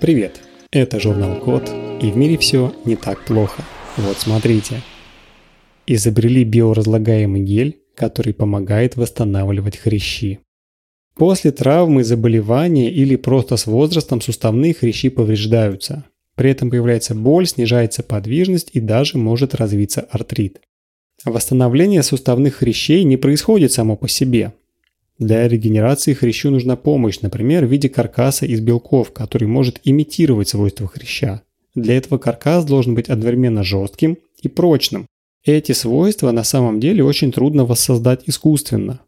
Привет, это журнал Код, и в мире все не так плохо. Вот смотрите. Изобрели биоразлагаемый гель, который помогает восстанавливать хрящи. После травмы, заболевания или просто с возрастом суставные хрящи повреждаются. При этом появляется боль, снижается подвижность и даже может развиться артрит. Восстановление суставных хрящей не происходит само по себе. Для регенерации хрящу нужна помощь, например, в виде каркаса из белков, который может имитировать свойства хряща. Для этого каркас должен быть одновременно жестким и прочным. Эти свойства на самом деле очень трудно воссоздать искусственно.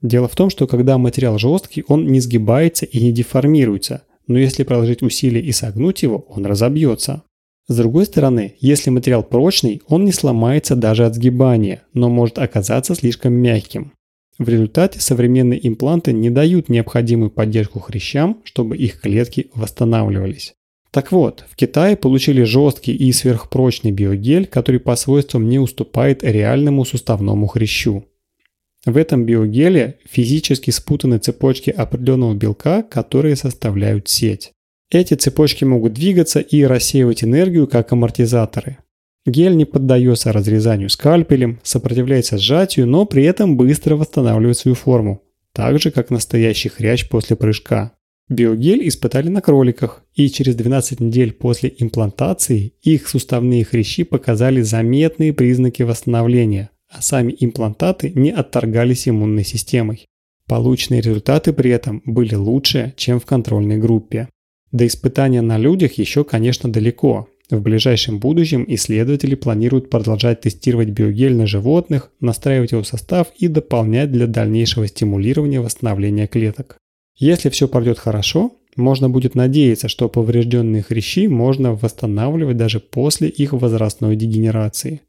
Дело в том, что когда материал жесткий, он не сгибается и не деформируется, но если приложить усилия и согнуть его, он разобьется. С другой стороны, если материал прочный, он не сломается даже от сгибания, но может оказаться слишком мягким. В результате современные импланты не дают необходимую поддержку хрящам, чтобы их клетки восстанавливались. Так вот, в Китае получили жесткий и сверхпрочный биогель, который по свойствам не уступает реальному суставному хрящу. В этом биогеле физически спутаны цепочки определенного белка, которые составляют сеть. Эти цепочки могут двигаться и рассеивать энергию как амортизаторы. Гель не поддается разрезанию скальпелем, сопротивляется сжатию, но при этом быстро восстанавливает свою форму, так же как настоящий хрящ после прыжка. Биогель испытали на кроликах, и через 12 недель после имплантации их суставные хрящи показали заметные признаки восстановления, а сами имплантаты не отторгались иммунной системой. Полученные результаты при этом были лучше, чем в контрольной группе. До испытания на людях еще, конечно, далеко. В ближайшем будущем исследователи планируют продолжать тестировать биогель на животных, настраивать его состав и дополнять для дальнейшего стимулирования восстановления клеток. Если все пройдет хорошо, можно будет надеяться, что поврежденные хрящи можно восстанавливать даже после их возрастной дегенерации.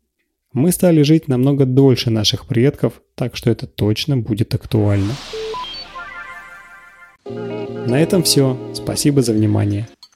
Мы стали жить намного дольше наших предков, так что это точно будет актуально. На этом все. Спасибо за внимание.